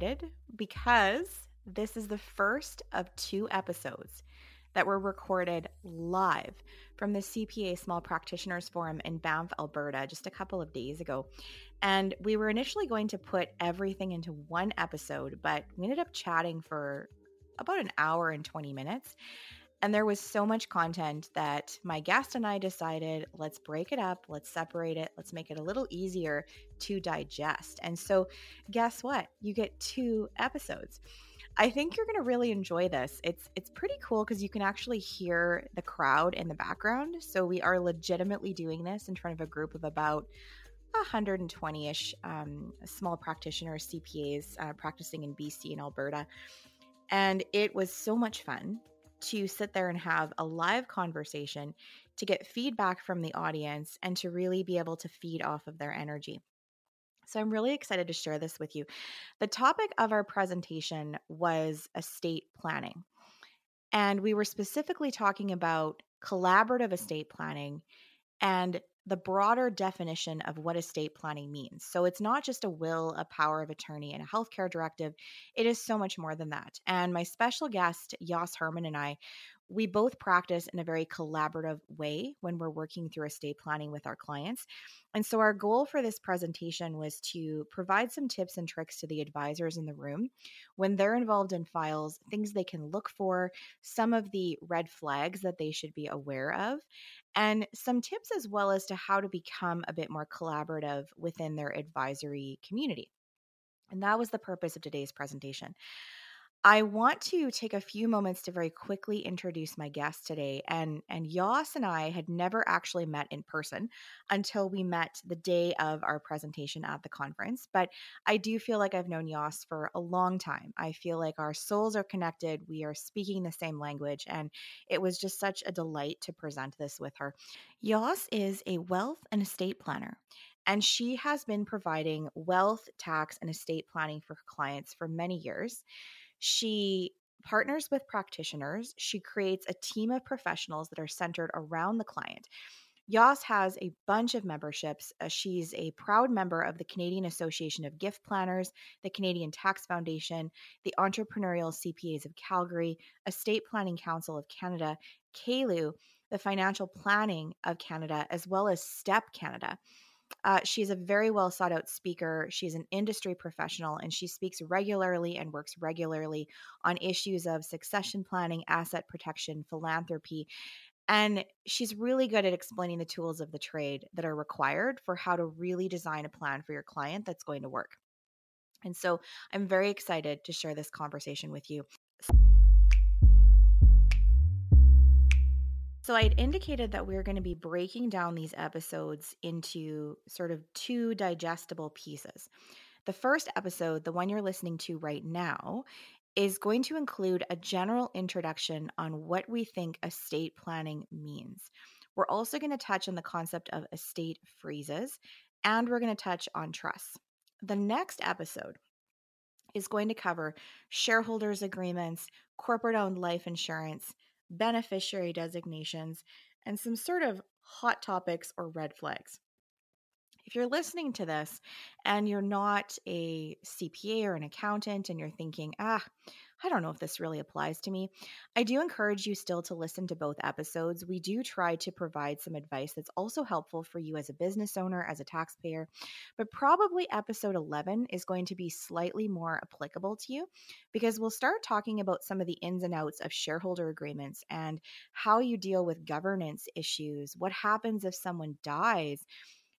excited because this is the first of two episodes that were recorded live from the CPA Small Practitioners Forum in Banff, Alberta, just a couple of days ago. And we were initially going to put everything into one episode, but we ended up chatting for about an hour and 20 minutes. And there was so much content that my guest and I decided let's break it up, let's separate it, let's make it a little easier to digest. And so, guess what? You get two episodes. I think you're going to really enjoy this. It's it's pretty cool because you can actually hear the crowd in the background. So we are legitimately doing this in front of a group of about 120-ish um, small practitioners, CPAs uh, practicing in BC and Alberta. And it was so much fun to sit there and have a live conversation to get feedback from the audience and to really be able to feed off of their energy. So I'm really excited to share this with you. The topic of our presentation was estate planning. And we were specifically talking about collaborative estate planning and the broader definition of what estate planning means. So it's not just a will, a power of attorney, and a healthcare directive. It is so much more than that. And my special guest, Jos Herman, and I, we both practice in a very collaborative way when we're working through estate planning with our clients. And so, our goal for this presentation was to provide some tips and tricks to the advisors in the room when they're involved in files, things they can look for, some of the red flags that they should be aware of, and some tips as well as to how to become a bit more collaborative within their advisory community. And that was the purpose of today's presentation. I want to take a few moments to very quickly introduce my guest today. And and Jos and I had never actually met in person until we met the day of our presentation at the conference. But I do feel like I've known Jos for a long time. I feel like our souls are connected. We are speaking the same language, and it was just such a delight to present this with her. Jos is a wealth and estate planner and she has been providing wealth, tax, and estate planning for clients for many years. She partners with practitioners. She creates a team of professionals that are centered around the client. Jos has a bunch of memberships. Uh, she's a proud member of the Canadian Association of Gift Planners, the Canadian Tax Foundation, the Entrepreneurial CPAs of Calgary, Estate Planning Council of Canada, CALU, the Financial Planning of Canada, as well as STEP Canada. Uh, she's a very well sought out speaker. She's an industry professional and she speaks regularly and works regularly on issues of succession planning, asset protection, philanthropy. And she's really good at explaining the tools of the trade that are required for how to really design a plan for your client that's going to work. And so I'm very excited to share this conversation with you. So I'd indicated that we are going to be breaking down these episodes into sort of two digestible pieces. The first episode, the one you're listening to right now, is going to include a general introduction on what we think estate planning means. We're also going to touch on the concept of estate freezes, and we're going to touch on trusts. The next episode is going to cover shareholders' agreements, corporate owned life insurance, beneficiary designations, and some sort of hot topics or red flags. If you're listening to this and you're not a CPA or an accountant and you're thinking, ah, I don't know if this really applies to me. I do encourage you still to listen to both episodes. We do try to provide some advice that's also helpful for you as a business owner, as a taxpayer, but probably episode 11 is going to be slightly more applicable to you because we'll start talking about some of the ins and outs of shareholder agreements and how you deal with governance issues, what happens if someone dies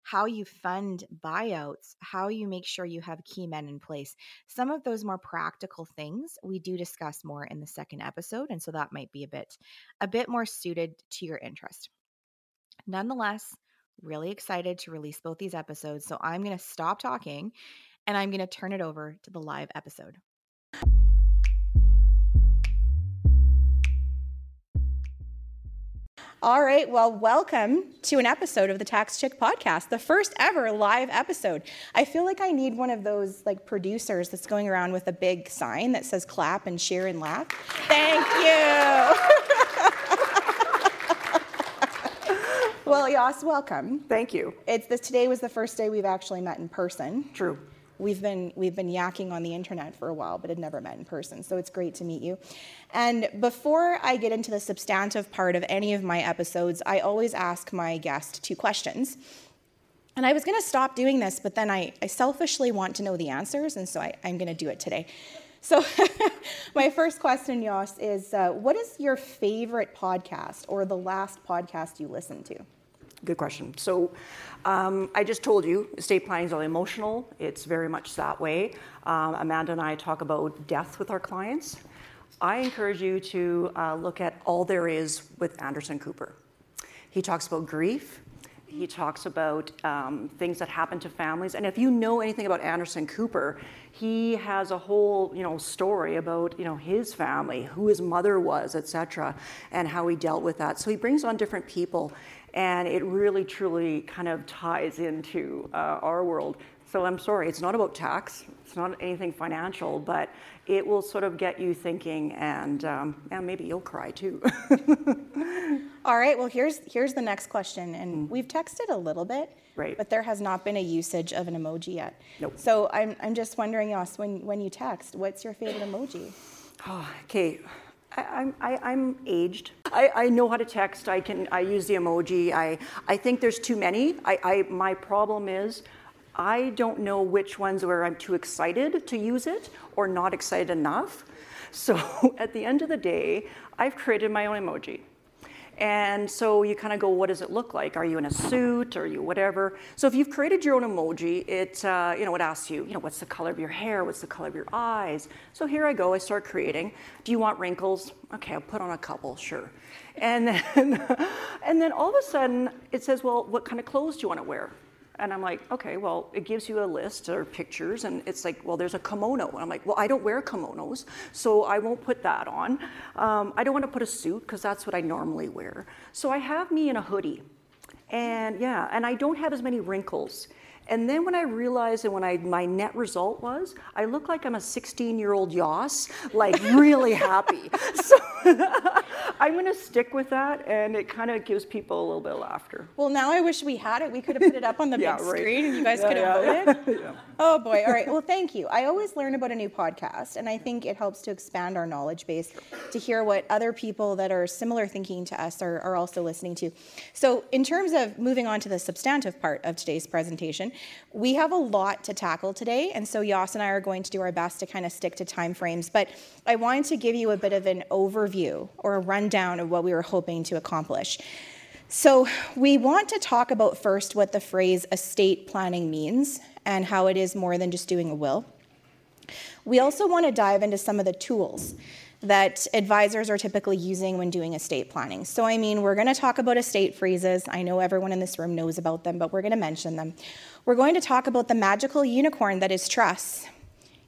how you fund buyouts, how you make sure you have key men in place. Some of those more practical things we do discuss more in the second episode, and so that might be a bit a bit more suited to your interest. Nonetheless, really excited to release both these episodes, so I'm going to stop talking and I'm going to turn it over to the live episode. All right. Well, welcome to an episode of the Tax Chick podcast, the first ever live episode. I feel like I need one of those like producers that's going around with a big sign that says clap and cheer and laugh. Thank you. well, Jos, welcome. Thank you. It's this today was the first day we've actually met in person. True. We've been we've been yakking on the internet for a while, but had never met in person. So it's great to meet you. And before I get into the substantive part of any of my episodes, I always ask my guest two questions. And I was going to stop doing this, but then I, I selfishly want to know the answers, and so I, I'm going to do it today. So, my first question, Jos, is uh, what is your favorite podcast or the last podcast you listened to? Good question. So, um, I just told you, estate planning is all emotional. It's very much that way. Um, Amanda and I talk about death with our clients. I encourage you to uh, look at All There Is with Anderson Cooper. He talks about grief, he talks about um, things that happen to families. And if you know anything about Anderson Cooper, he has a whole you know story about you know his family, who his mother was, etc., and how he dealt with that. So he brings on different people, and it really truly kind of ties into uh, our world. So I'm sorry, it's not about tax. It's not anything financial, but it will sort of get you thinking, and um, and maybe you'll cry too. All right. Well, here's here's the next question, and mm. we've texted a little bit, right? But there has not been a usage of an emoji yet. Nope. So I'm I'm just wondering, Jos, when when you text, what's your favorite emoji? Oh, okay. I, I, I'm aged. I, I know how to text. I can. I use the emoji. I I think there's too many. I, I my problem is. I don't know which ones where I'm too excited to use it or not excited enough. So at the end of the day, I've created my own emoji. And so you kind of go, what does it look like? Are you in a suit? Are you whatever? So if you've created your own emoji, it uh, you know it asks you, you know, what's the color of your hair? What's the color of your eyes? So here I go. I start creating. Do you want wrinkles? Okay, I'll put on a couple, sure. And then and then all of a sudden it says, well, what kind of clothes do you want to wear? And I'm like, okay, well, it gives you a list or pictures, and it's like, well, there's a kimono. And I'm like, well, I don't wear kimonos, so I won't put that on. Um, I don't want to put a suit because that's what I normally wear. So I have me in a hoodie. And yeah, and I don't have as many wrinkles. And then when I realized and when I my net result was, I look like I'm a 16 year old Jos, like really happy. So I'm going to stick with that, and it kind of gives people a little bit of laughter. Well, now I wish we had it. We could have put it up on the yeah, big right. screen, and you guys yeah, could have yeah, voted. Oh boy! All right. Well, thank you. I always learn about a new podcast, and I think it helps to expand our knowledge base to hear what other people that are similar thinking to us are, are also listening to. So, in terms of moving on to the substantive part of today's presentation, we have a lot to tackle today, and so Jos and I are going to do our best to kind of stick to time frames. But I wanted to give you a bit of an overview or a rundown of what we were hoping to accomplish. So, we want to talk about first what the phrase estate planning means and how it is more than just doing a will. We also want to dive into some of the tools that advisors are typically using when doing estate planning. So, I mean, we're going to talk about estate freezes. I know everyone in this room knows about them, but we're going to mention them. We're going to talk about the magical unicorn that is trust.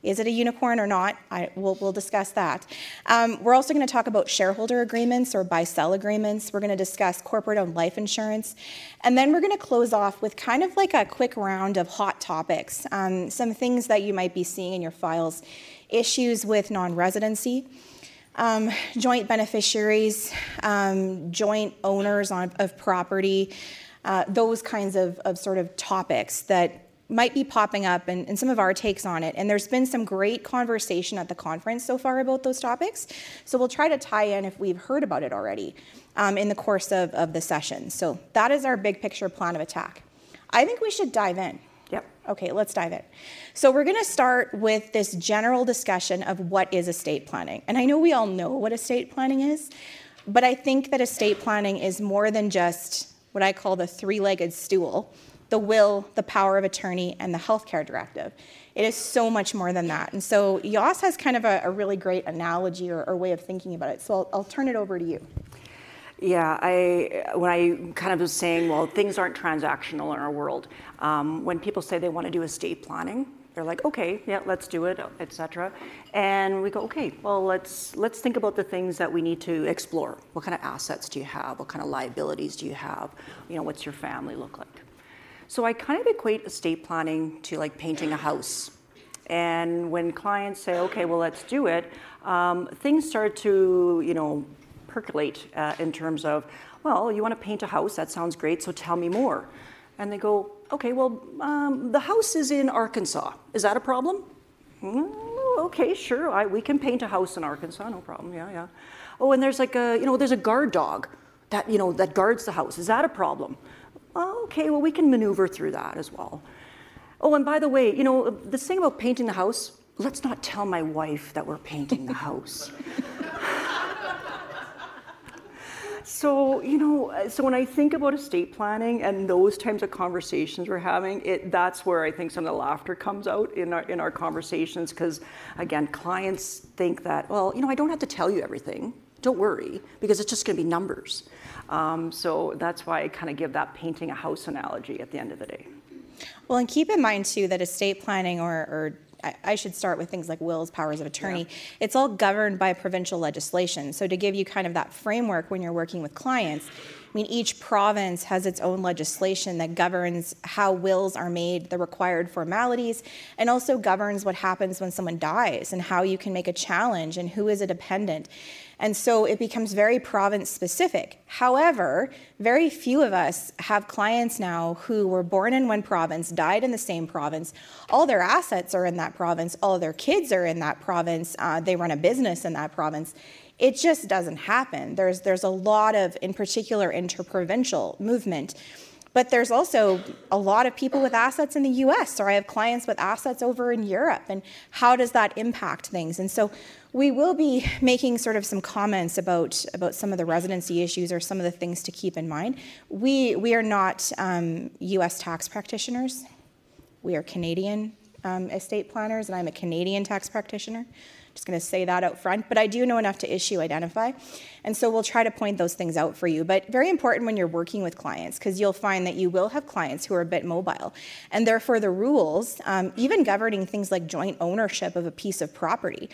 Is it a unicorn or not? I, we'll, we'll discuss that. Um, we're also going to talk about shareholder agreements or buy sell agreements. We're going to discuss corporate owned life insurance. And then we're going to close off with kind of like a quick round of hot topics, um, some things that you might be seeing in your files issues with non residency. Um, joint beneficiaries, um, joint owners on, of property, uh, those kinds of, of sort of topics that might be popping up and, and, some of our takes on it. And there's been some great conversation at the conference so far about those topics. So we'll try to tie in if we've heard about it already um, in the course of, of the session. So that is our big picture plan of attack. I think we should dive in. Okay, let's dive in. So we're going to start with this general discussion of what is estate planning. And I know we all know what estate planning is, but I think that estate planning is more than just what I call the three legged stool the will, the power of attorney, and the healthcare directive. It is so much more than that. And so Jos has kind of a, a really great analogy or, or, way of thinking about it. So I'll, I'll turn it over to you. Yeah, I when I kind of was saying, well, things aren't transactional in our world. Um, when people say they want to do estate planning, they're like, okay, yeah, let's do it, etc. And we go, okay, well, let's let's think about the things that we need to explore. What kind of assets do you have? What kind of liabilities do you have? You know, what's your family look like? So I kind of equate estate planning to like painting a house. And when clients say, okay, well, let's do it, um, things start to, you know, percolate uh, in terms of, well, you want to paint a house? That sounds great. So tell me more. And they go, okay, well, um, the house is in Arkansas. Is that a problem? Mm, okay, sure, I, we can paint a house in Arkansas, no problem, yeah, yeah. Oh, and there's like a, you know, there's a guard dog that, you know, that guards the house. Is that a problem? Okay, well, we can maneuver through that as well. Oh, and by the way, you know, the thing about painting the house, let's not tell my wife that we're painting the house. so you know so when i think about estate planning and those types of conversations we're having it that's where i think some of the laughter comes out in our in our conversations because again clients think that well you know i don't have to tell you everything. Don't worry because it's just going to be numbers. Um, so that's why i kind of give that painting a house analogy at the end of the day. Well and keep in mind too that estate planning or, or I should start with things like wills, powers of attorney. Yeah. It's all governed by provincial legislation. So, to give you kind of that framework when you're working with clients, I mean, each province has its own legislation that governs how wills are made, the required formalities, and also governs what happens when someone dies and how you can make a challenge and who is a dependent. And so it becomes very province specific. However, very few of us have clients now who were born in one province, died in the same province. All their assets are in that province, all their kids are in that province, uh, they run a business in that province it just doesn't happen. There's, there's a lot of, in particular, interprovincial movement. But there's also a lot of people with assets in the US, or I have clients with assets over in Europe. And how does that impact things? And so we will be making sort of some comments about, about some of the residency issues or some of the things to keep in mind. We, we are not um, US tax practitioners, we are Canadian um, estate planners, and I'm a Canadian tax practitioner. Just going to say that out front, but I do know enough to issue identify. And so we'll try to point those things out for you. But very important when you're working with clients, because you'll find that you will have clients who are a bit mobile. And therefore, the rules, um, even governing things like joint ownership of a piece of property,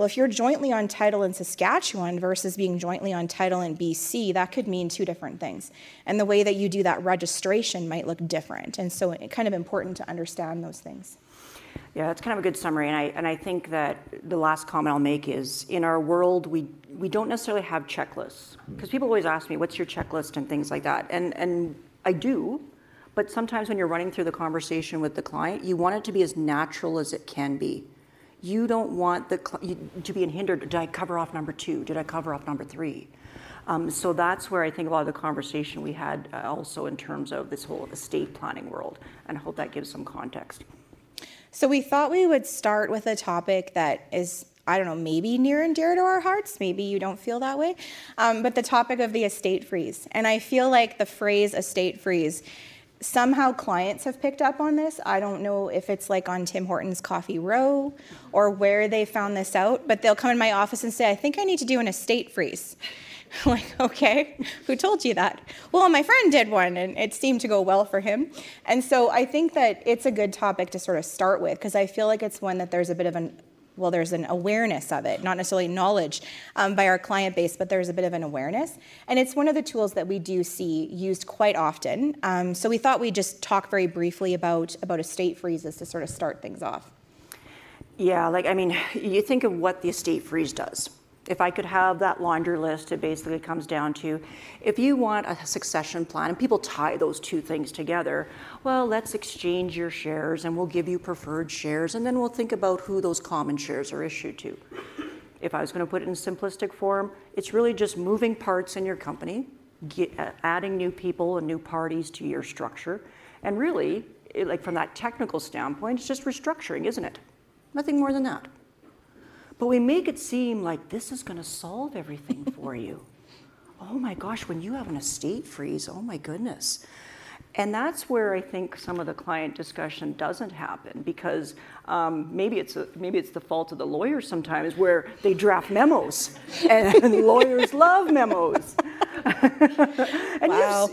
well, if you're jointly on title in Saskatchewan versus being jointly on title in BC, that could mean two different things. And the way that you do that registration might look different. And so it's kind of important to understand those things. Yeah, that's kind of a good summary. And I, and I think that the last comment I'll make is in our world, we, we don't necessarily have checklists. Because people always ask me, what's your checklist and things like that. And, and I do, but sometimes when you're running through the conversation with the client, you want it to be as natural as it can be. You don't want the to be hindered. Did I cover off number two? Did I cover off number three? Um, so that's where I think a lot of the conversation we had uh, also in terms of this whole estate planning world, and I hope that gives some context. So we thought we would start with a topic that is I don't know, maybe near and dear to our hearts. Maybe you don't feel that way. Um, but the topic of the estate freeze. And I feel like the phrase estate freeze, somehow clients have picked up on this. I don't know if it's like on Tim Hortons Coffee Row or where they found this out, but they'll come in my office and say, I think I need to do an estate freeze. like, okay, who told you that? Well, my friend did one and it seemed to go well for him. And so I think that it's a good topic to sort of start with because I feel like it's one that there's a bit of an well, there's an awareness of it, not necessarily knowledge um, by our client base, but there's a bit of an awareness. And it's one of the tools that we do see used quite often. Um, so we thought we'd just talk very briefly about, about estate freezes to sort of start things off. Yeah, like, I mean, you think of what the estate freeze does if I could have that laundry list, it basically comes down to if you want a succession plan, and people tie those two things together, well, let's exchange your shares and we'll give you preferred shares, and then we'll think about who those common shares are issued to. If I was going to put it in simplistic form, it's really just moving parts in your company, get, uh, adding new people and new parties to your structure, and really, it, like from that technical standpoint, it's just restructuring, isn't it? Nothing more than that. But we make it seem like this is going to solve everything for you. Oh my gosh, when you have an estate freeze, oh my goodness. And that's where I think some of the client discussion doesn't happen because um, maybe it's a, maybe it's the fault of the lawyers sometimes where they draft memos and lawyers love memos. and wow.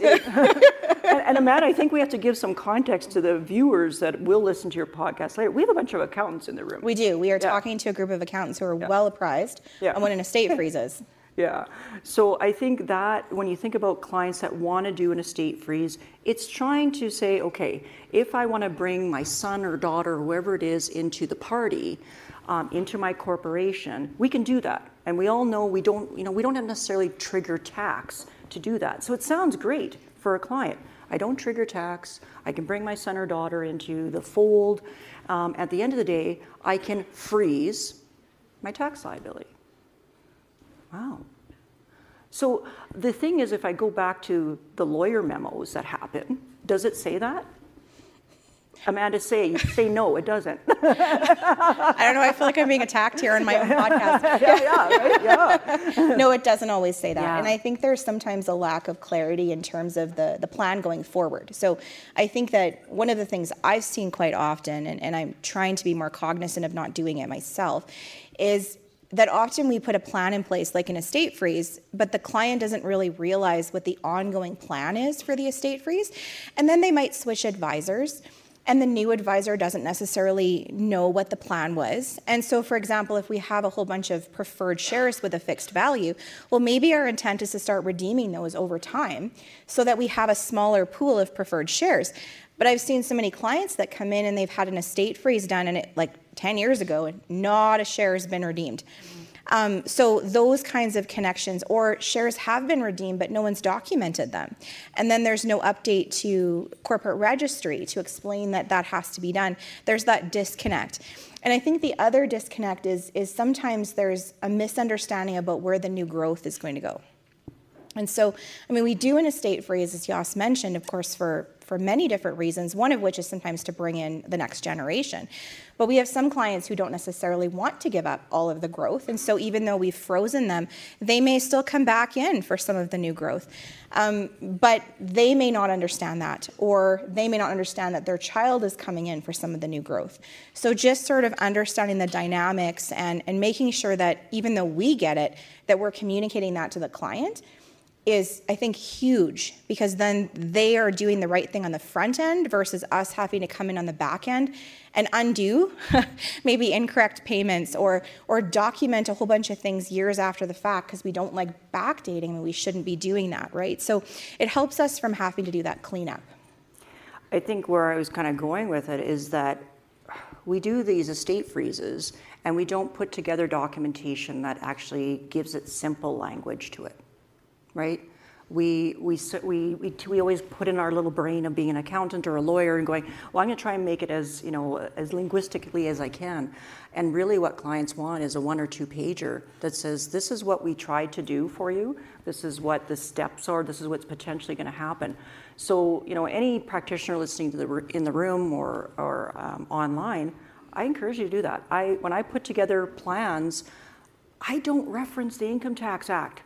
And, and Amanda, I think we have to give some context to the viewers that will listen to your podcast later. We have a bunch of accountants in the room. We do. We are yeah. talking to a group of accountants who are yeah. well apprised yeah. on what an estate freezes. Yeah. So I think that when you think about clients that want to do an estate freeze, it's trying to say, okay, if I want to bring my son or daughter, or whoever it is, into the party, um, into my corporation, we can do that. And we all know we don't, you know, we don't necessarily trigger tax to do that. So it sounds great for a client. I don't trigger tax. I can bring my son or daughter into the fold. Um, at the end of the day, I can freeze my tax liability. Wow. So the thing is, if I go back to the lawyer memos that happen, does it say that? Amanda, say say no. It doesn't. I don't know. I feel like I'm being attacked here on my own podcast. yeah, yeah, right? yeah. no, it doesn't always say that, Yeah. and I think there's sometimes a lack of clarity in terms of the the plan going forward. So I think that one of the things I've seen quite often, and, and I'm trying to be more cognizant of not doing it myself, is that often we put a plan in place like an estate freeze, but the client doesn't really realize what the ongoing plan is for the estate freeze. And then they might switch advisors, and the new advisor doesn't necessarily know what the plan was. And so, for example, if we have a whole bunch of preferred shares with a fixed value, well, maybe our intent is to start redeeming those over time so that we have a smaller pool of preferred shares. But I've seen so many clients that come in and they've had an estate freeze done and it like 10 years ago and not a share has been redeemed. Um, so those kinds of connections, or shares have been redeemed, but no one's documented them, and then there's no update to corporate registry to explain that that has to be done. There's that disconnect, and I think the other disconnect is is sometimes there's a misunderstanding about where the new growth is going to go. And so, I mean, we do an estate freeze, as Jos mentioned, of course, for, for many different reasons, one of which is sometimes to bring in the next generation. But we have some clients who don't necessarily want to give up all of the growth. And so, even though we've frozen them, they may still come back in for some of the new growth. Um, but they may not understand that, or they may not understand that their child is coming in for some of the new growth. So, just sort of understanding the dynamics and, and making sure that even though we get it, that we're communicating that to the client is I think huge because then they are doing the right thing on the front end versus us having to come in on the back end and undo maybe incorrect payments or or document a whole bunch of things years after the fact because we don't like backdating and we shouldn't be doing that, right? So it helps us from having to do that cleanup. I think where I was kind of going with it is that we do these estate freezes and we don't put together documentation that actually gives it simple language to it, right? We, we, we, we, we always put in our little brain of being an accountant or a lawyer and going, well, I'm going to try and make it as, you know, as linguistically as I can. And really what clients want is a one or two pager that says, this is what we tried to do for you. This is what the steps are. This is what's potentially going to happen. So, you know, any practitioner listening to the, in the room or, or um, online, I encourage you to do that. I, when I put together plans, I don't reference the Income Tax Act.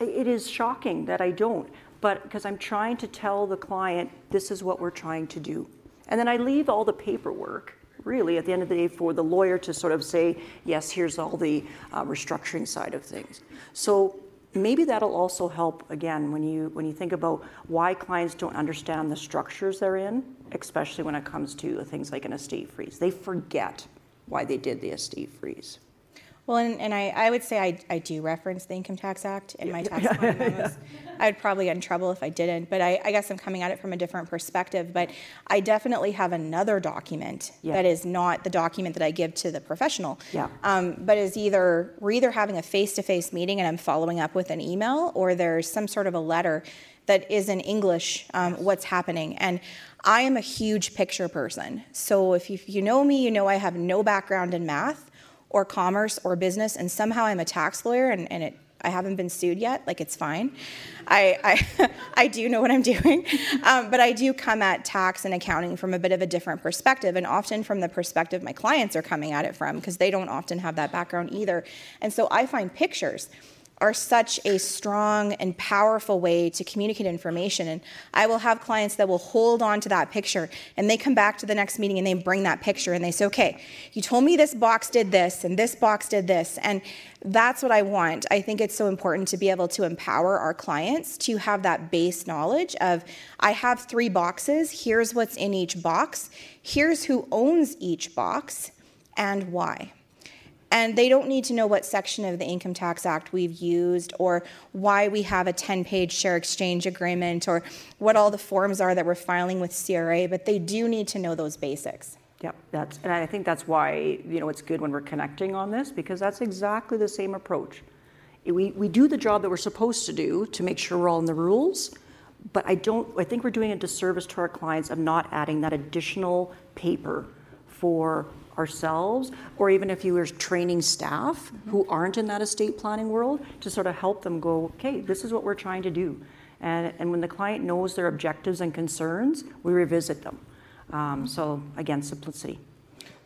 It is shocking that I don't, but because I'm trying to tell the client this is what we're trying to do. And then I leave all the paperwork, really, at the end of the day, for the lawyer to sort of say, yes, here's all the uh, restructuring side of things. So maybe that'll also help, again, when you, when you think about why clients don't understand the structures they're in, especially when it comes to things like an estate freeze. They forget why they did the estate freeze. Well, and, and I, I would say I, I do reference the Income Tax Act in my tax memos. I'd probably get in trouble if I didn't, but I, I guess I'm coming at it from a different perspective. But I definitely have another document Yeah. that is not the document that I give to the professional. Yeah. Um, but is either we're either having a face-to-face meeting and I'm following up with an email, or there's some sort of a letter that is in English um, what's happening. And I am a huge picture person. So if you, if you know me, you know I have no background in math or commerce or business, and somehow I'm a tax lawyer and, and it, I haven't been sued yet, like it's fine. I, I, I do know what I'm doing, um, but I do come at tax and accounting from a bit of a different perspective, and often from the perspective my clients are coming at it from, because they don't often have that background either. And so I find pictures are such a strong and powerful way to communicate information. And I will have clients that will hold on to that picture and they come back to the next meeting and they bring that picture and they say, okay, you told me this box did this and this box did this. And that's what I want. I think it's so important to be able to empower our clients to have that base knowledge of I have three boxes, here's what's in each box, here's who owns each box, and why. And they don't need to know what section of the Income Tax Act we've used or why we have a 10 page share exchange agreement or what all the forms are that we're filing with CRA, but they do need to know those basics. Yep, that's, and I think that's why, you know, it's good when we're connecting on this, because that's exactly the same approach. we, we do the job that we're supposed to do to make sure we're all in the rules, but I don't, I think we're doing a disservice to our clients of not adding that additional paper for ourselves, or even if you were training staff who aren't in that estate planning world, to sort of help them go, okay, this is what we're trying to do. And, and when the client knows their objectives and concerns, we revisit them. Um, so again, simplicity.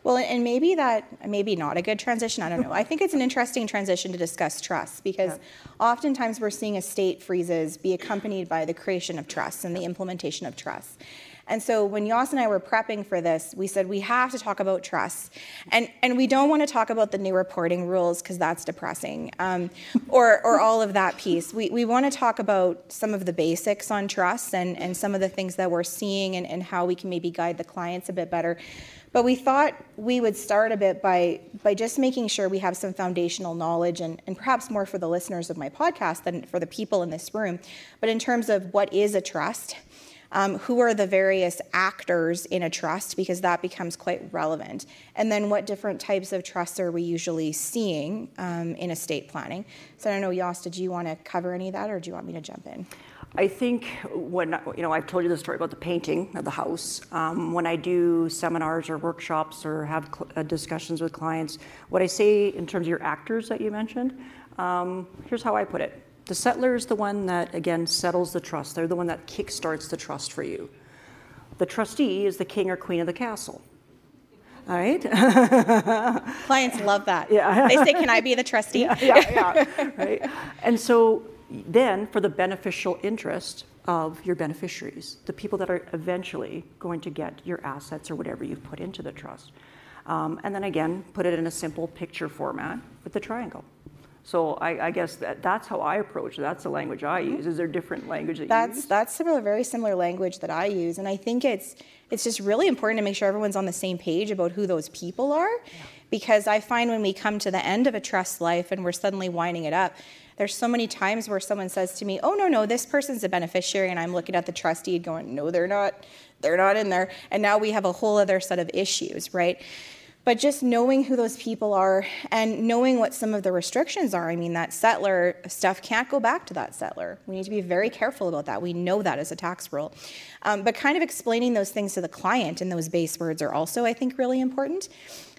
Well, and maybe that, maybe not a good transition. I don't know. I think it's an interesting transition to discuss trust because yeah. oftentimes we're seeing estate freezes be accompanied by the creation of trust and the implementation of trust. And so when Jos and I were prepping for this, we said we have to talk about trust. And, and we don't want to talk about the new reporting rules because that's depressing um, or, or all of that piece. We, we want to talk about some of the basics on trust and, and some of the things that we're seeing and, and how we can maybe guide the clients a bit better. But we thought we would start a bit by, by just making sure we have some foundational knowledge and, and perhaps more for the listeners of my podcast than for the people in this room. But in terms of what is a trust, um, who are the various actors in a trust, because that becomes quite relevant. And then what different types of trusts are we usually seeing um, in estate planning? So I don't know, Jos, did you want to cover any of that or do you want me to jump in? I think when, you know, I've told you the story about the painting of the house. Um, when I do seminars or workshops or have cl- uh, discussions with clients, what I say in terms of your actors that you mentioned, um, here's how I put it. The settlor is the one that, again, settles the trust. They're the one that kickstarts the trust for you. The trustee is the king or queen of the castle. All right. Clients love that. Yeah. They say, "Can I be the trustee?" Yeah, yeah, yeah. right. And so then for the beneficial interest of your beneficiaries, the people that are eventually going to get your assets or whatever you've put into the trust. Um, and then again, put it in a simple picture format with the triangle. So I, I, guess that, that's how I approach it. That's the language I use. Is there different language that that's, you use? That's a very similar language that I use. And I think it's, it's just really important to make sure everyone's on the same page about who those people are. Yeah. Because I find when we come to the end of a trust life and we're suddenly winding it up, there's so many times where someone says to me, "Oh no, no, this person's a beneficiary," and I'm looking at the trustee going, "No, they're not. They're not in there." And now we have a whole other set of issues, right? But just knowing who those people are and knowing what some of the restrictions are. I mean, that settlor stuff can't go back to that settlor. We need to be very careful about that. We know that as a tax rule. Um, but kind of explaining those things to the client and those base words are also, I think, really important.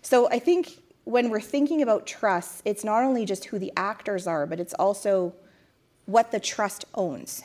So I think when we're thinking about trust, it's not only just who the actors are, but it's also what the trust owns.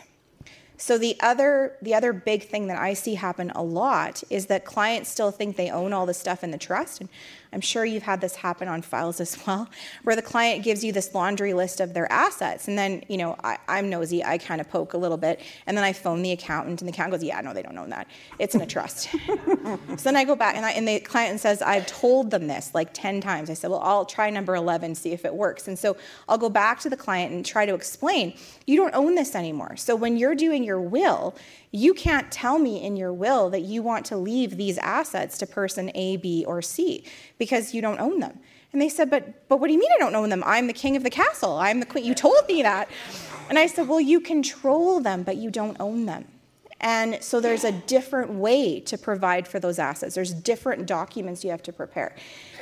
So the other the other big thing that I see happen a lot is that clients still think they own all the stuff in the trust. And I'm sure you've had this happen on files as well, where the client gives you this laundry list of their assets. And then, you know, I, am nosy, I kind of poke a little bit. And then I phone the accountant, and the accountant goes, Yeah, no, they don't own that. It's in a trust. so then I go back, and, I, and the client says, I've told them this like 10 times. I said, Well, I'll try number 11, see if it works. And so I'll go back to the client and try to explain, You don't own this anymore. So when you're doing your will, you can't tell me in your will that you want to leave these assets to person A, B, or C because you don't own them. And they said, but, but what do you mean I don't own them? I'm the king of the castle. I'm the queen. You told me that. And I said, well, you control them, but you don't own them. And so there's a different way to provide for those assets. There's different documents you have to prepare.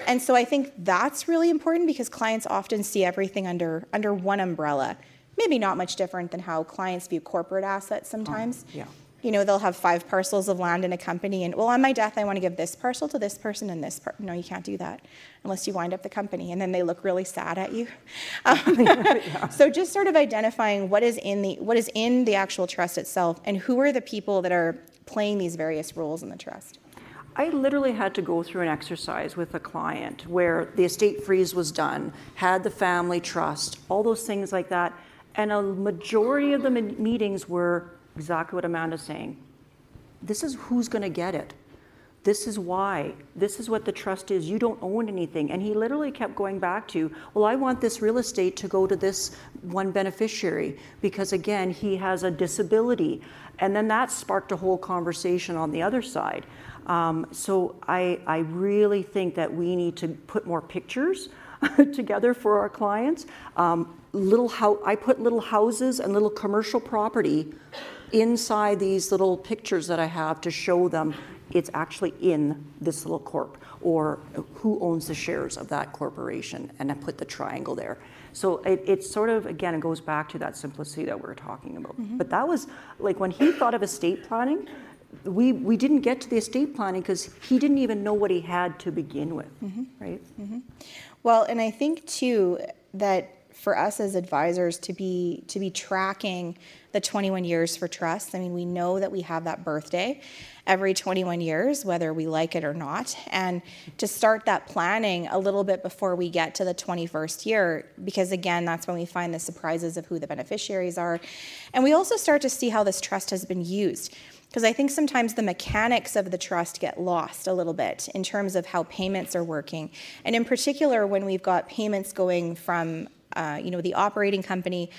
And so I think that's really important because clients often see everything under, under one umbrella maybe not much different than how clients view corporate assets sometimes. Oh, yeah. You know, they'll have five parcels of land in a company, and well, on my death, I want to give this parcel to this person and this. part. no, you can't do that unless you wind up the company, and then they look really sad at you. Um, yeah. So, just sort of identifying what is in the what is in the actual trust itself, and who are the people that are playing these various roles in the trust. I literally had to go through an exercise with a client where the estate freeze was done, had the family trust, all those things like that and a majority of the meetings were exactly what Amanda's saying. This is who's going to get it. This is why. This is what the trust is. You don't own anything. And he literally kept going back to, well, I want this real estate to go to this one beneficiary because, again, he has a disability. And then that sparked a whole conversation on the other side. Um, so I, I really think that we need to put more pictures together for our clients. Um, little ho- I put little houses and little commercial property inside these little pictures that I have to show them it's actually in this little corp or who owns the shares of that corporation and I put the triangle there. So it, it's sort of, again, it goes back to that simplicity that we are talking about. Mm-hmm. But that was like when he thought of estate planning, we, we didn't get to the estate planning because he didn't even know what he had to begin with, mm-hmm. right? Mm-hmm. Well, and I think too that for us as advisors to be to be tracking the 21 years for trust. I mean, we know that we have that birthday every 21 years, whether we like it or not, and to start that planning a little bit before we get to the 21st year, because again, that's when we find the surprises of who the beneficiaries are, and we also start to see how this trust has been used because I think sometimes the mechanics of the trust get lost a little bit in terms of how payments are working. And in particular, when we've got payments going from uh, you know, the operating company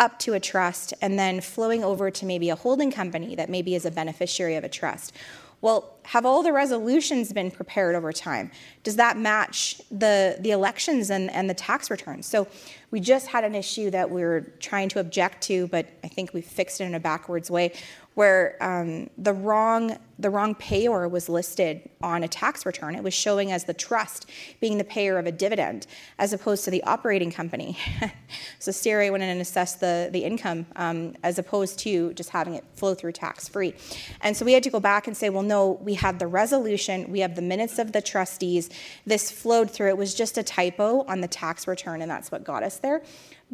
up to a trust and then flowing over to maybe a holding company that maybe is a beneficiary of a trust. Well, have all the resolutions been prepared over time? Does that match the, the elections and, and the tax returns? So we just had an issue that we are trying to object to, but I think we fixed it in a backwards way, where um, the wrong the wrong payer was listed on a tax return. It was showing as the trust being the payer of a dividend as opposed to the operating company. so CRA went in and assessed the, the income um, as opposed to just having it flow through tax free. And so we had to go back and say, well, no, we had the resolution, we have the minutes of the trustees. This flowed through. It was just a typo on the tax return, and that's what got us there.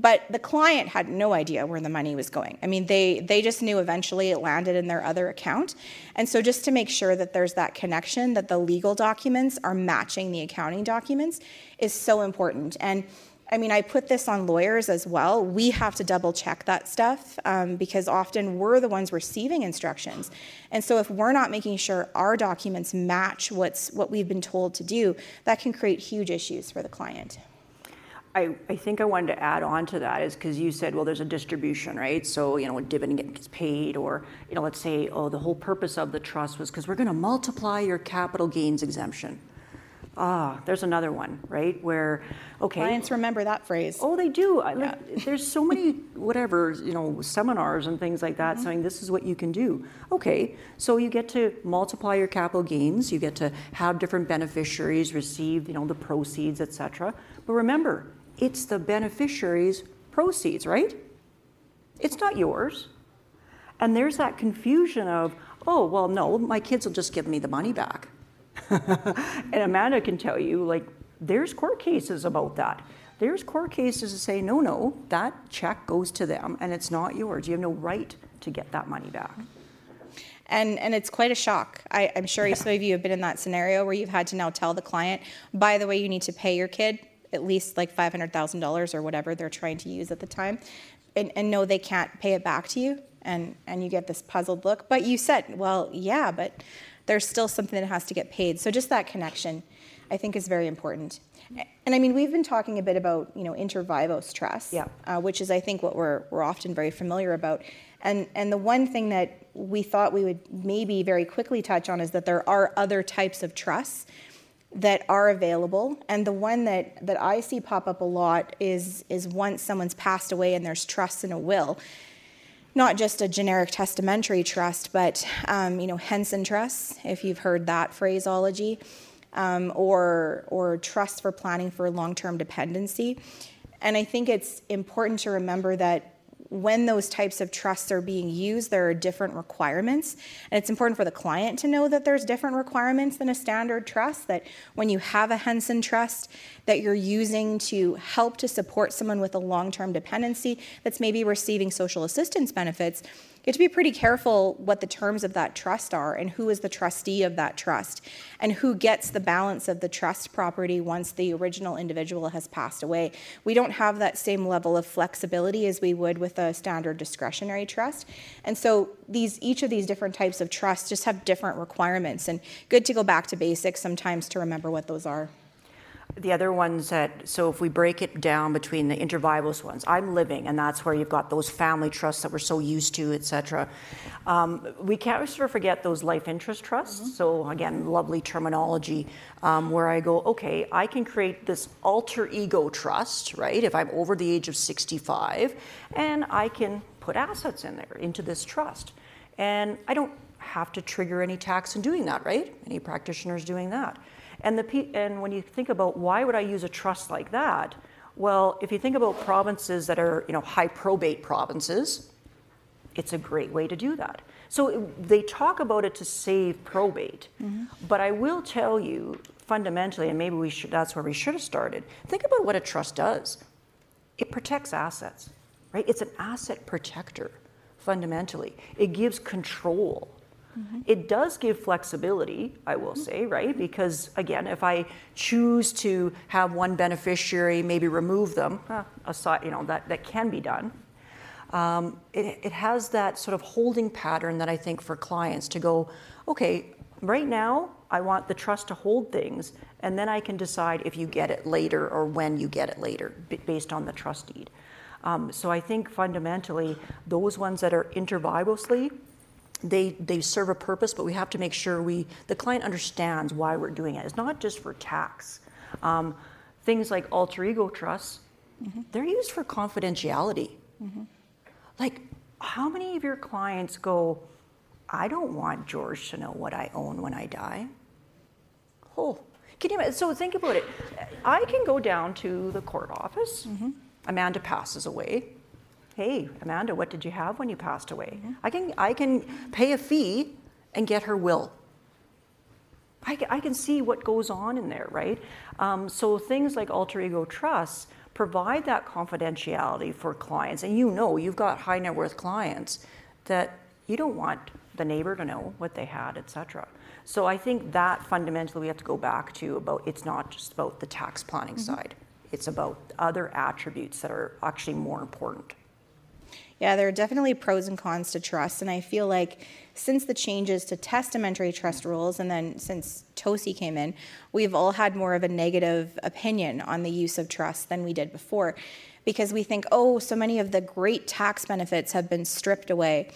But the client had no idea where the money was going. I mean, they, they just knew eventually it landed in their other account. And so, just to make sure that there's that connection, that the legal documents are matching the accounting documents, is so important. And I mean, I put this on lawyers as well. We have to double check that stuff um, because often we're the ones receiving instructions. And so, if we're not making sure our documents match what's what we've been told to do, that can create huge issues for the client. I, I think I wanted to add on to that is because you said, well, there's a distribution, right? So, you know, a dividend gets paid, or, you know, let's say, oh, the whole purpose of the trust was because we're going to multiply your capital gains exemption. Ah, there's another one, right? Where, okay. Clients remember that phrase. Oh, they do. Yeah. Like, there's so many, whatever, you know, seminars and things like that mm-hmm. saying this is what you can do. Okay, so you get to multiply your capital gains, you get to have different beneficiaries receive, you know, the proceeds, etc. But remember, it's the beneficiary's proceeds, right? It's not yours. And there's that confusion of, oh, well, no, my kids will just give me the money back. and Amanda can tell you, like, there's court cases about that. There's court cases that say, no, no, that check goes to them and it's not yours. You have no right to get that money back. And, and it's quite a shock. I, am sure yeah. some of you have been in that scenario where you've had to now tell the client, by the way, you need to pay your kid at least like $500,000 or whatever they're trying to use at the time, and, and know they can't pay it back to you, and, and you get this puzzled look. But you said, well, yeah, but there's still something that has to get paid. So just that connection, I think, is very important. And I mean, we've been talking a bit about you know inter vivos trusts, yeah. uh, which is I think what we're we're often very familiar about. And and the one thing that we thought we would maybe very quickly touch on is that there are other types of trusts that are available. And the one that, that i see pop up a lot is, is once someone's passed away and there's trust in a will. Not just a generic testamentary trust but um, you know Henson trusts if you've heard that phraseology um, or, or trust for planning for long-term dependency. And i think it's important to remember that when those types of trusts are being used, there are different requirements. And it's important for the client to know that there's different requirements than a standard trust, that when you have a Henson trust that you're using to help to support someone with a long term dependency that's maybe receiving social assistance benefits, you have to be pretty careful what the terms of that trust are and who is the trustee of that trust and who gets the balance of the trust property once the original individual has passed away. We don't have that same level of flexibility as we would with a standard discretionary trust. And so these each of these different types of trusts just have different requirements and good to go back to basics sometimes to remember what those are. The other ones that, so if we break it down between the inter vivos ones, I'm living, and that's where you've got those family trusts that we're so used to, et cetera. Um, we can't sort of forget those life interest trusts. Mm-hmm. So again, lovely terminology um, where I go, okay, I can create this alter ego trust, right? If I'm over the age of 65, and I can put assets in there into this trust. And I don't have to trigger any tax in doing that, right? Any practitioners doing that. And, the, and when you think about why would I use a trust like that, Well, if you think about provinces that are, you know, high probate provinces, it's a great way to do that. So they talk about it to save probate, mm-hmm. but I will tell you fundamentally, and maybe we should, that's where we should have started. Think about what a trust does. It protects assets, right? It's an asset protector fundamentally. It gives control. Mm-hmm. It does give flexibility, I will mm-hmm. say, right? Because again, if I choose to have one beneficiary, maybe remove them, aside, you know, that, that can be done. Um, it, it has that sort of holding pattern that I think for clients to go, okay, right now I want the trust to hold things, and then I can decide if you get it later or when you get it later, based on the trust deed. Um, so I think fundamentally, those ones that are inter vivosly, they, they serve a purpose, but we have to make sure we the client understands why we're doing it. It's not just for tax. Um, things like alter ego trusts, mm-hmm. they're used for confidentiality. Mm-hmm. Like, how many of your clients go, I don't want George to know what I own when I die? Oh, can you imagine? So think about it. I can go down to the court office. Mm-hmm. Amanda passes away. Hey, Amanda, what did you have when you passed away? Mm-hmm. I can I can pay a fee and get her will. I, I can see what goes on in there, right? Um, so things like alter ego trusts provide that confidentiality for clients. And you know, you've got high net worth clients that you don't want the neighbor to know what they had, etc. So I think that fundamentally we have to go back to about it's not just about the tax planning mm-hmm. side. It's about other attributes that are actually more important. Yeah, there are definitely pros and cons to trust, and I feel like since the changes to testamentary trust rules and then since TOSI came in, we've all had more of a negative opinion on the use of trust than we did before because we think, oh, so many of the great tax benefits have been stripped away.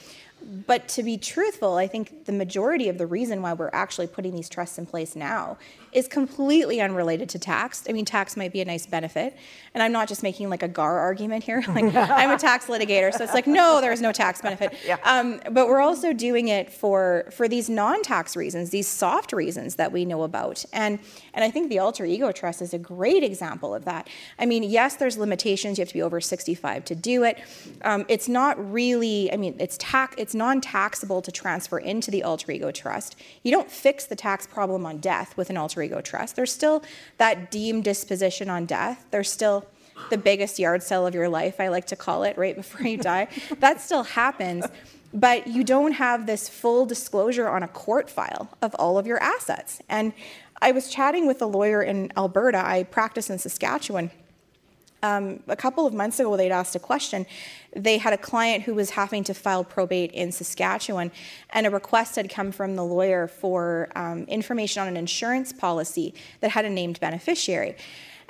But to be truthful, I think the majority of the reason why we're actually putting these trusts in place now is completely unrelated to tax. I mean, tax might be a nice benefit. And I'm not just making like a GAAR argument here. Like, I'm a tax litigator, so it's like, no, there's no tax benefit. Yeah. Um, but we're also doing it for, for these non tax reasons, these soft reasons that we know about. And, and I think the alter ego trust is a great example of that. I mean, yes, there's limitations. You have to be over 65 to do it. Um, it's not really, I mean, it's, tax, it's non taxable to transfer into the alter ego trust. You don't fix the tax problem on death with an alter ego trust. There's still that deemed disposition on death. There's still the biggest yard sale of your life, I like to call it, right before you die. that still happens. But you don't have this full disclosure on a court file of all of your assets. And I was chatting with a lawyer in Alberta. I practice in Saskatchewan um, a couple of months ago, they'd asked a question. They had a client who was having to file probate in Saskatchewan, and a request had come from the lawyer for um, information on an insurance policy that had a named beneficiary.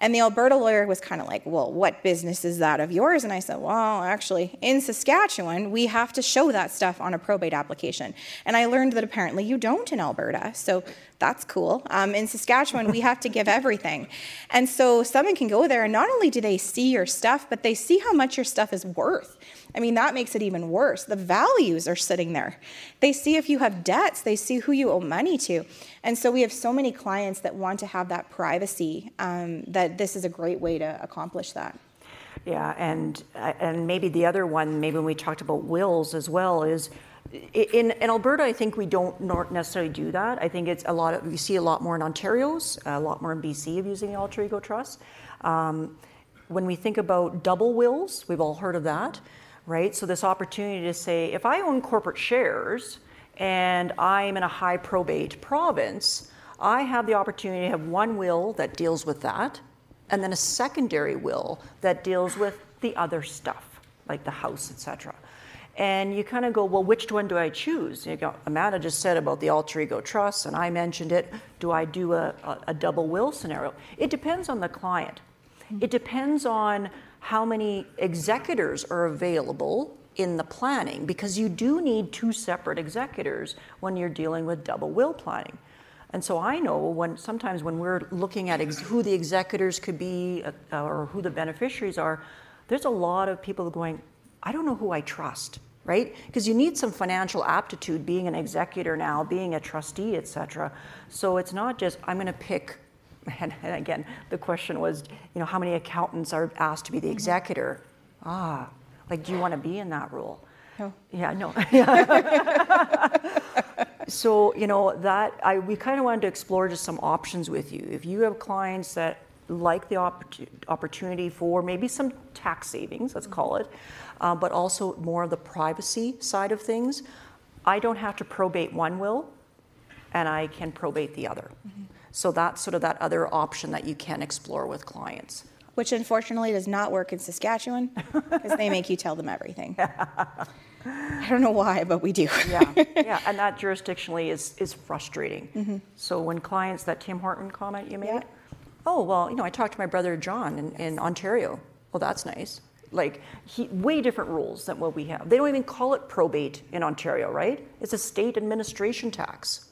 And the Alberta lawyer was kind of like, Well, what business is that of yours? And I said, Well, actually, in Saskatchewan, we have to show that stuff on a probate application. And I learned that apparently you don't in Alberta. So that's cool. Um, in Saskatchewan, we have to give everything. And so someone can go there, and not only do they see your stuff, but they see how much your stuff is worth. I mean, that makes it even worse. The values are sitting there. They see if you have debts, they see who you owe money to. And so we have so many clients that want to have that privacy um, that this is a great way to accomplish that. Yeah, and and maybe the other one, maybe when we talked about wills as well, is in, in Alberta, I think we don't necessarily do that. I think it's a lot of, we see a lot more in Ontario's, a lot more in BC of using the alter ego trust. Um, when we think about double wills, we've all heard of that right? So, this opportunity to say, if I own corporate shares and I'm in a high probate province, I have the opportunity to have one will that deals with that, and then a secondary will that deals with the other stuff, like the house, etc. And you kind of go, well, which one do I choose? You go, Amanda just said about the alter ego trust, and I mentioned it. Do I do a, a, a double will scenario? It depends on the client. It depends on how many executors are available in the planning because you do need two separate executors when you're dealing with double will planning. And so I know when sometimes when we're looking at ex- who the executors could be uh, or who the beneficiaries are, there's a lot of people going, I don't know who I trust, right? Because you need some financial aptitude being an executor now, being a trustee, etc. So it's not just I'm going to pick and, and, again, the question was, you know, how many accountants are asked to be the mm-hmm. executor? Ah, like, do you want to be in that role? No. Yeah, no. so, you know, that I we kind of wanted to explore just some options with you. If you have clients that like the opportunity for maybe some tax savings, let's call it, uh, but also more of the privacy side of things, I don't have to probate one will, and I can probate the other. Mm-hmm. So that's sort of that other option that you can explore with clients. Which unfortunately does not work in Saskatchewan because they make you tell them everything. I don't know why, but we do. yeah, yeah, and that jurisdictionally is is frustrating. Mm-hmm. So when clients that Tim Horton comment you made, yeah. oh well, you know, I talked to my brother John in, in Ontario. Well, that's nice. Like he, way different rules than what we have. They don't even call it probate in Ontario, right? It's estate administration tax.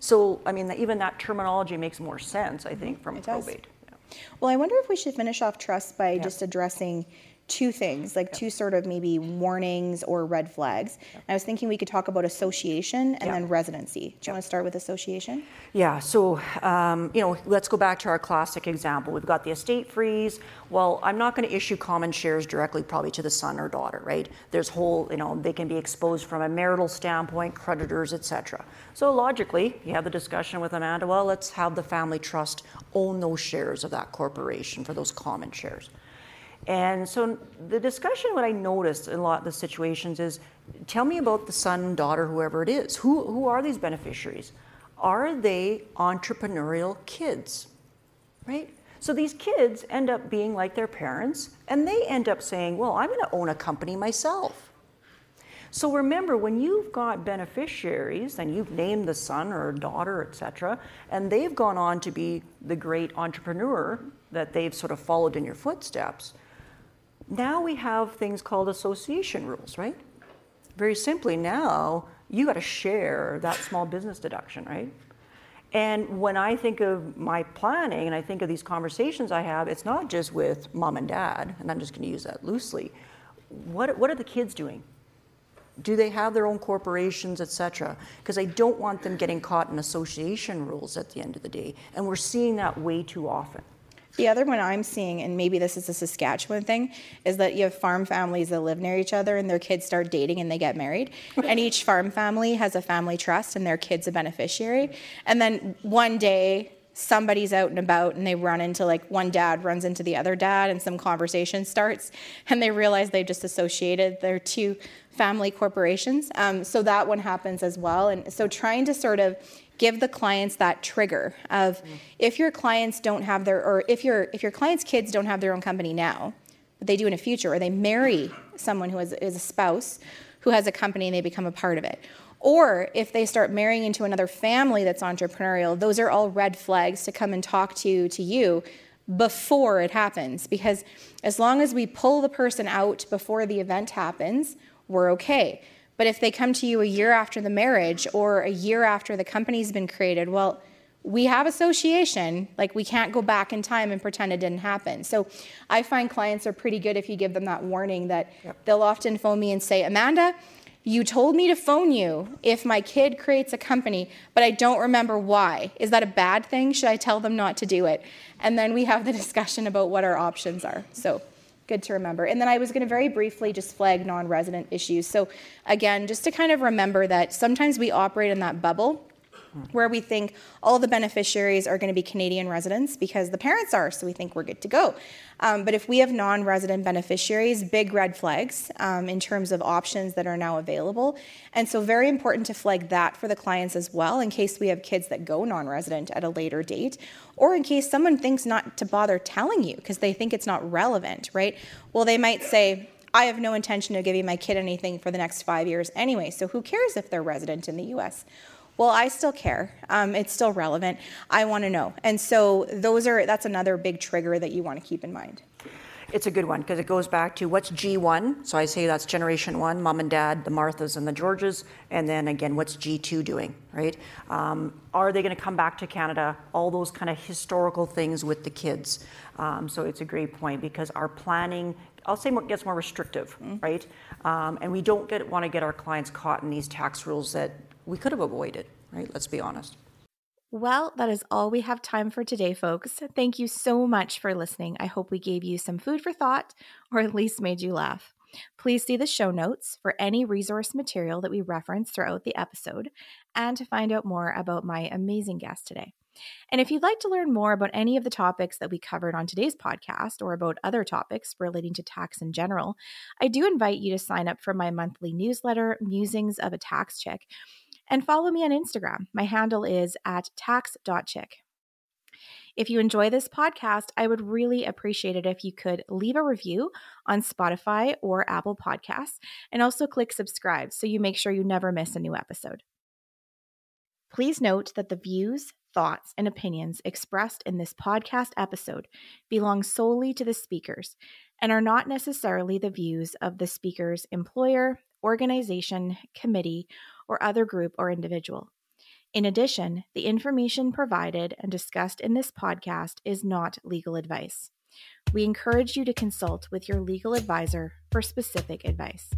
So, I mean, even that terminology makes more sense, I think, from it probate. Yeah. Well, I wonder if we should finish off trust by yeah. just addressing two things, like two sort of maybe warnings or red flags. I was thinking we could talk about association and then residency. Do you want to start with association? Yeah, so, um, you know, let's go back to our classic example. We've got the estate freeze. Well, I'm not going to issue common shares directly, probably to the son or daughter, right? There's whole, you know, they can be exposed from a marital standpoint, creditors, etc. So logically, you have the discussion with Amanda, well, let's have the family trust own those shares of that corporation for those common shares. And so the discussion, what I noticed in a lot of the situations is tell me about the son, daughter, whoever it is. Who, who are these beneficiaries? Are they entrepreneurial kids? Right? So these kids end up being like their parents, and they end up saying, Well, I'm going to own a company myself. So remember, when you've got beneficiaries and you've named the son or daughter, etc., and they've gone on to be the great entrepreneur that they've sort of followed in your footsteps, now we have things called association rules, right? Very simply, now you got to share that small business deduction, right? And when I think of my planning and I think of these conversations I have, it's not just with mom and dad, and I'm just going to use that loosely. What, what are the kids doing? Do they have their own corporations, et cetera? Because I don't want them getting caught in association rules at the end of the day. And we're seeing that way too often. The other one I'm seeing, and maybe this is a Saskatchewan thing, is that you have farm families that live near each other and their kids start dating and they get married. and each farm family has a family trust and their kid's a beneficiary. And then one day, somebody's out and about and they run into like one dad runs into the other dad and some conversation starts and they realize they just associated their two family corporations. Um, so that one happens as well. And so trying to sort of give the clients that trigger of mm. if your clients don't have their or if your if your clients kids don't have their own company now but they do in the future or they marry someone who is, is a spouse who has a company and they become a part of it. Or if they start marrying into another family that's entrepreneurial those are all red flags to come and talk to to you before it happens. Because as long as we pull the person out before the event happens we're okay but if they come to you a year after the marriage or a year after the company's been created, well, we have association. Like we can't go back in time and pretend it didn't happen. So I find clients are pretty good if you give them that warning that yep. they'll often phone me and say, Amanda, you told me to phone you if my kid creates a company, but I don't remember why. Is that a bad thing? Should I tell them not to do it? And then we have the discussion about what our options are. So good to remember. And then I was going to very briefly just flag non resident issues. So, again, just to kind of remember that sometimes we operate in that bubble where we think all the beneficiaries are going to be Canadian residents because the parents are, so we think we're good to go. Um, but if we have non resident beneficiaries, big red flags um, in terms of options that are now available. And so, very important to flag that for the clients as well in case we have kids that go non resident at a later date, or in case someone thinks not to bother telling you because they think it's not relevant, right? Well, they might say, I have no intention of giving my kid anything for the next five years anyway, so who cares if they're resident in the US? Well i still care um, it's still relevant i want to know and so those are that's another big trigger that you want to keep in mind it's a good one because it goes back to what's G1. So I say that's generation one, mom and dad, the Marthas and the Georges. And then again, what's G2 doing, right? Um, are they going to come back to Canada? All those kind of historical things with the kids. Um, so it's a great point because our planning, I'll say, more, gets more restrictive, mm-hmm. right? Um, and we don't get, want to get our clients caught in these tax rules that we could have avoided, right? Let's be honest. Well, that is all we have time for today, folks. Thank you so much for listening. I hope we gave you some food for thought or at least made you laugh. Please see the show notes for any resource material that we reference throughout the episode and to find out more about my amazing guest today. And if you'd like to learn more about any of the topics that we covered on today's podcast or about other topics relating to tax in general, I do invite you to sign up for my monthly newsletter, Musings of a Tax Chick, and follow me on Instagram. My handle is at tax.chick. If you enjoy this podcast, I would really appreciate it if you could leave a review on Spotify or Apple Podcasts and also click subscribe so you make sure you never miss a new episode. Please note that the views, thoughts, and opinions expressed in this podcast episode belong solely to the speakers and are not necessarily the views of the speaker's employer, organization, committee, or other group or individual. In addition, the information provided and discussed in this podcast is not legal advice. We encourage you to consult with your legal advisor for specific advice.